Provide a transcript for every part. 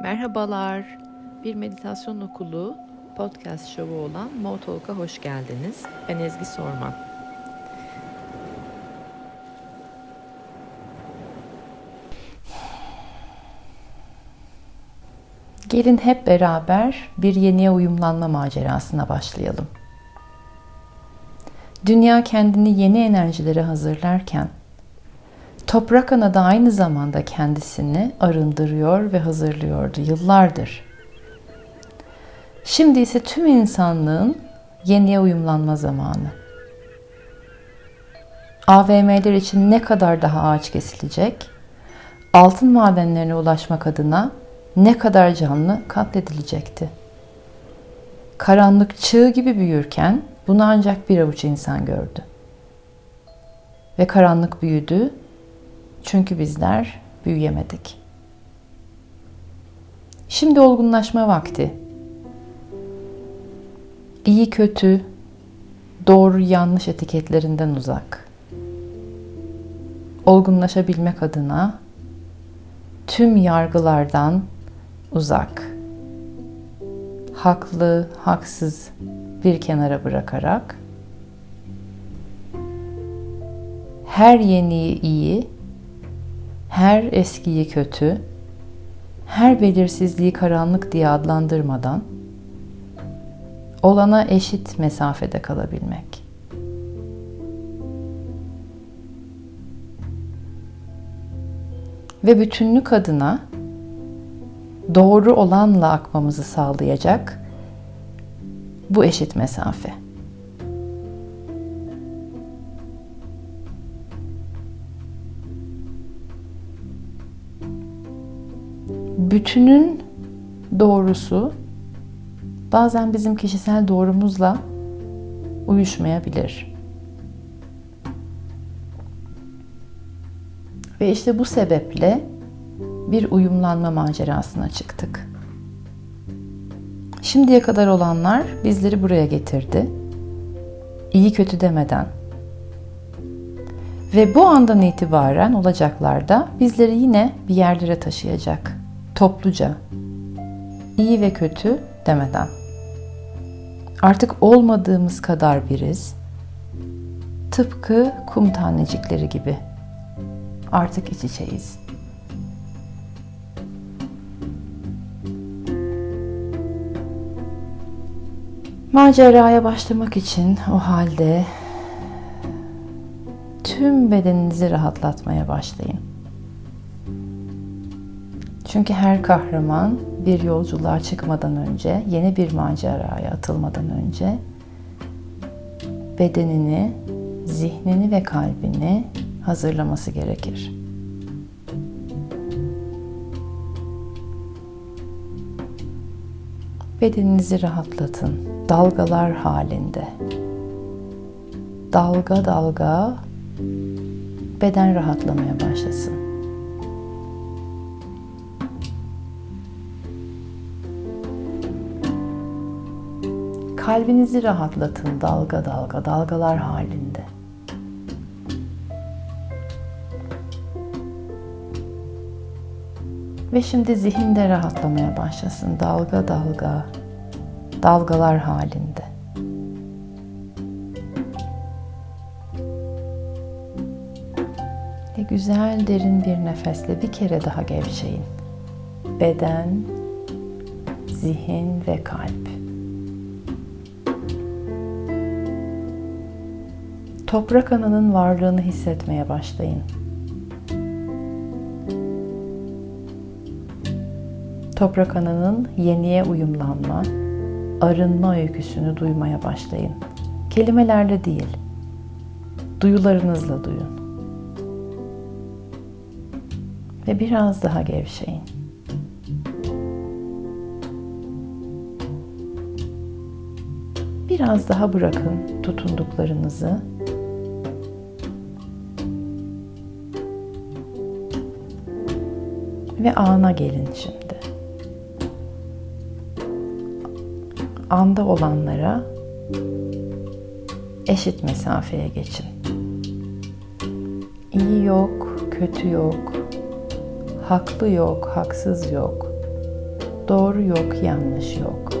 Merhabalar. Bir meditasyon okulu podcast şovu olan Motalk'a hoş geldiniz. Ben Ezgi Sorman. Gelin hep beraber bir yeniye uyumlanma macerasına başlayalım. Dünya kendini yeni enerjilere hazırlarken Toprak ana da aynı zamanda kendisini arındırıyor ve hazırlıyordu yıllardır. Şimdi ise tüm insanlığın yeniye uyumlanma zamanı. AVM'ler için ne kadar daha ağaç kesilecek? Altın madenlerine ulaşmak adına ne kadar canlı katledilecekti? Karanlık çığ gibi büyürken bunu ancak bir avuç insan gördü. Ve karanlık büyüdü çünkü bizler büyüyemedik. Şimdi olgunlaşma vakti. İyi kötü, doğru yanlış etiketlerinden uzak. Olgunlaşabilmek adına tüm yargılardan uzak. Haklı, haksız bir kenara bırakarak her yeniyi iyi, her eskiyi kötü, her belirsizliği karanlık diye adlandırmadan olana eşit mesafede kalabilmek. Ve bütünlük adına doğru olanla akmamızı sağlayacak bu eşit mesafe. Bütünün doğrusu bazen bizim kişisel doğrumuzla uyuşmayabilir. Ve işte bu sebeple bir uyumlanma macerasına çıktık. Şimdiye kadar olanlar bizleri buraya getirdi. İyi kötü demeden. Ve bu andan itibaren olacaklar da bizleri yine bir yerlere taşıyacak topluca, iyi ve kötü demeden. Artık olmadığımız kadar biriz. Tıpkı kum tanecikleri gibi. Artık iç içeyiz. Maceraya başlamak için o halde tüm bedeninizi rahatlatmaya başlayın. Çünkü her kahraman bir yolculuğa çıkmadan önce, yeni bir maceraya atılmadan önce bedenini, zihnini ve kalbini hazırlaması gerekir. Bedeninizi rahatlatın dalgalar halinde. Dalga dalga beden rahatlamaya başlasın. Kalbinizi rahatlatın dalga dalga, dalgalar halinde. Ve şimdi zihin de rahatlamaya başlasın dalga dalga, dalgalar halinde. Ve güzel derin bir nefesle bir kere daha gevşeyin. Beden, zihin ve kalp. Toprak ananın varlığını hissetmeye başlayın. Toprak ananın yeniye uyumlanma, arınma öyküsünü duymaya başlayın. Kelimelerle değil, duyularınızla duyun. Ve biraz daha gevşeyin. Biraz daha bırakın tutunduklarınızı ve ana gelin şimdi. Anda olanlara eşit mesafeye geçin. İyi yok, kötü yok, haklı yok, haksız yok. Doğru yok, yanlış yok.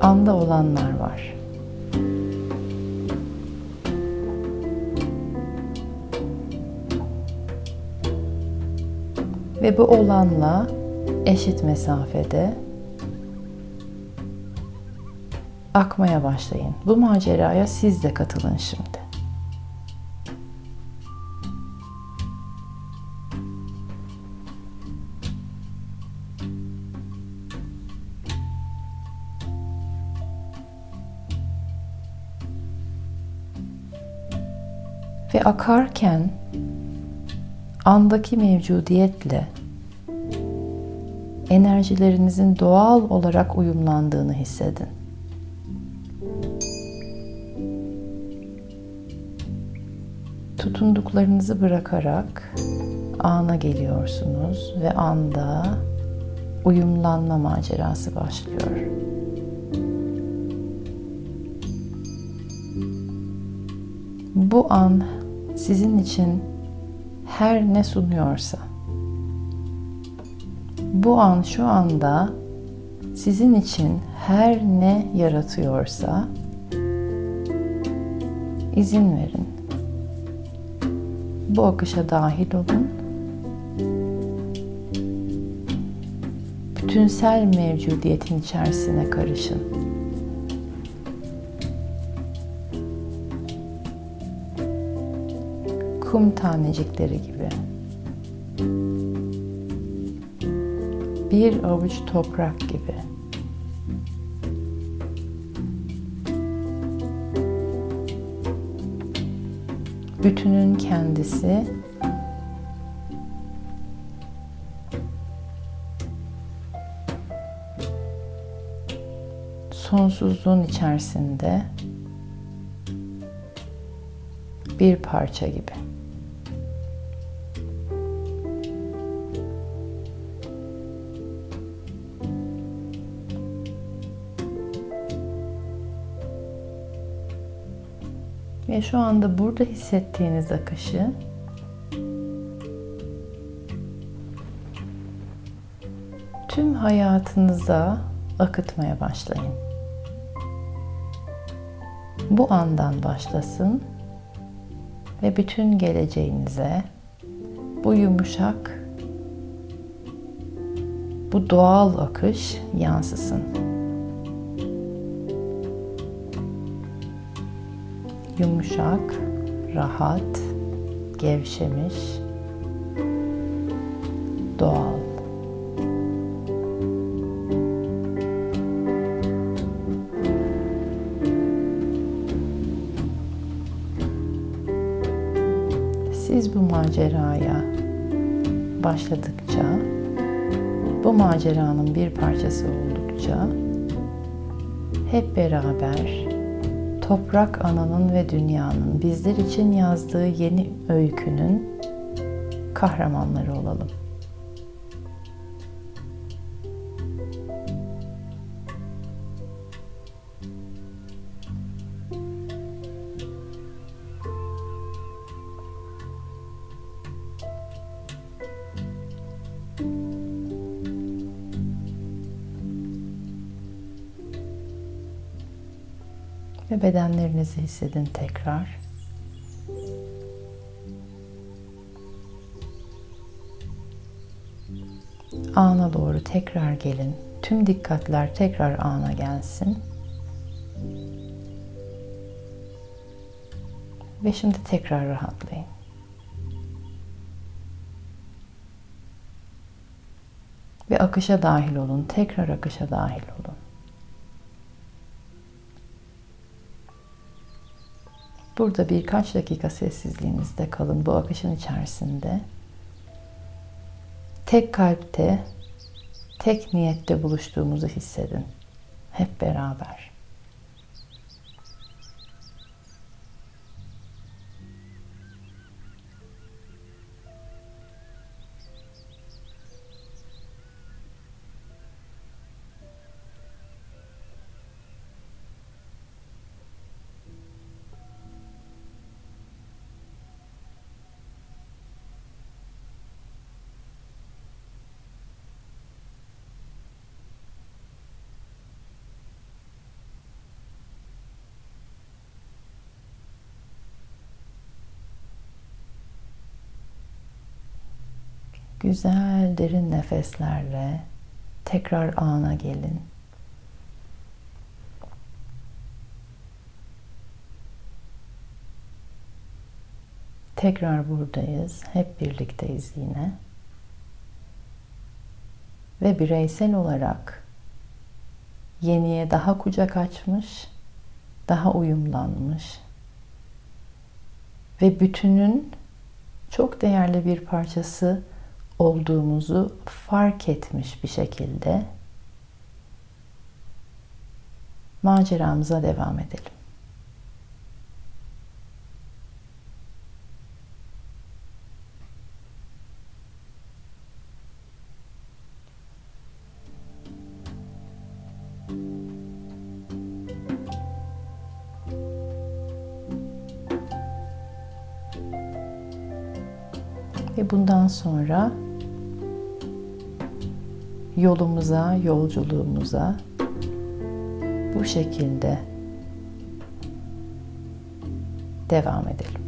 Anda olanlar var. Ve bu olanla eşit mesafede akmaya başlayın. Bu maceraya siz de katılın şimdi. Ve akarken andaki mevcudiyetle enerjilerinizin doğal olarak uyumlandığını hissedin. Tutunduklarınızı bırakarak ana geliyorsunuz ve anda uyumlanma macerası başlıyor. Bu an sizin için her ne sunuyorsa bu an şu anda sizin için her ne yaratıyorsa izin verin. Bu akışa dahil olun. Bütünsel mevcudiyetin içerisine karışın. Kum tanecikleri gibi. bir avuç toprak gibi. Bütünün kendisi sonsuzluğun içerisinde bir parça gibi. Ve şu anda burada hissettiğiniz akışı tüm hayatınıza akıtmaya başlayın. Bu andan başlasın ve bütün geleceğinize bu yumuşak, bu doğal akış yansısın. Yumuşak, rahat, gevşemiş, doğal. Siz bu maceraya başladıkça, bu maceranın bir parçası oldukça hep beraber Toprak Ana'nın ve dünyanın bizler için yazdığı yeni öykünün kahramanları olalım. Ve bedenlerinizi hissedin tekrar. Ana doğru tekrar gelin. Tüm dikkatler tekrar ana gelsin. Ve şimdi tekrar rahatlayın. Ve akışa dahil olun. Tekrar akışa dahil olun. Burada birkaç dakika sessizliğinizde kalın bu akışın içerisinde. Tek kalpte, tek niyette buluştuğumuzu hissedin. Hep beraber. Güzel derin nefeslerle tekrar ana gelin. Tekrar buradayız. Hep birlikteyiz yine. Ve bireysel olarak yeniye daha kucak açmış, daha uyumlanmış ve bütünün çok değerli bir parçası olduğumuzu fark etmiş bir şekilde maceramıza devam edelim. Ve bundan sonra yolumuza, yolculuğumuza bu şekilde devam edelim.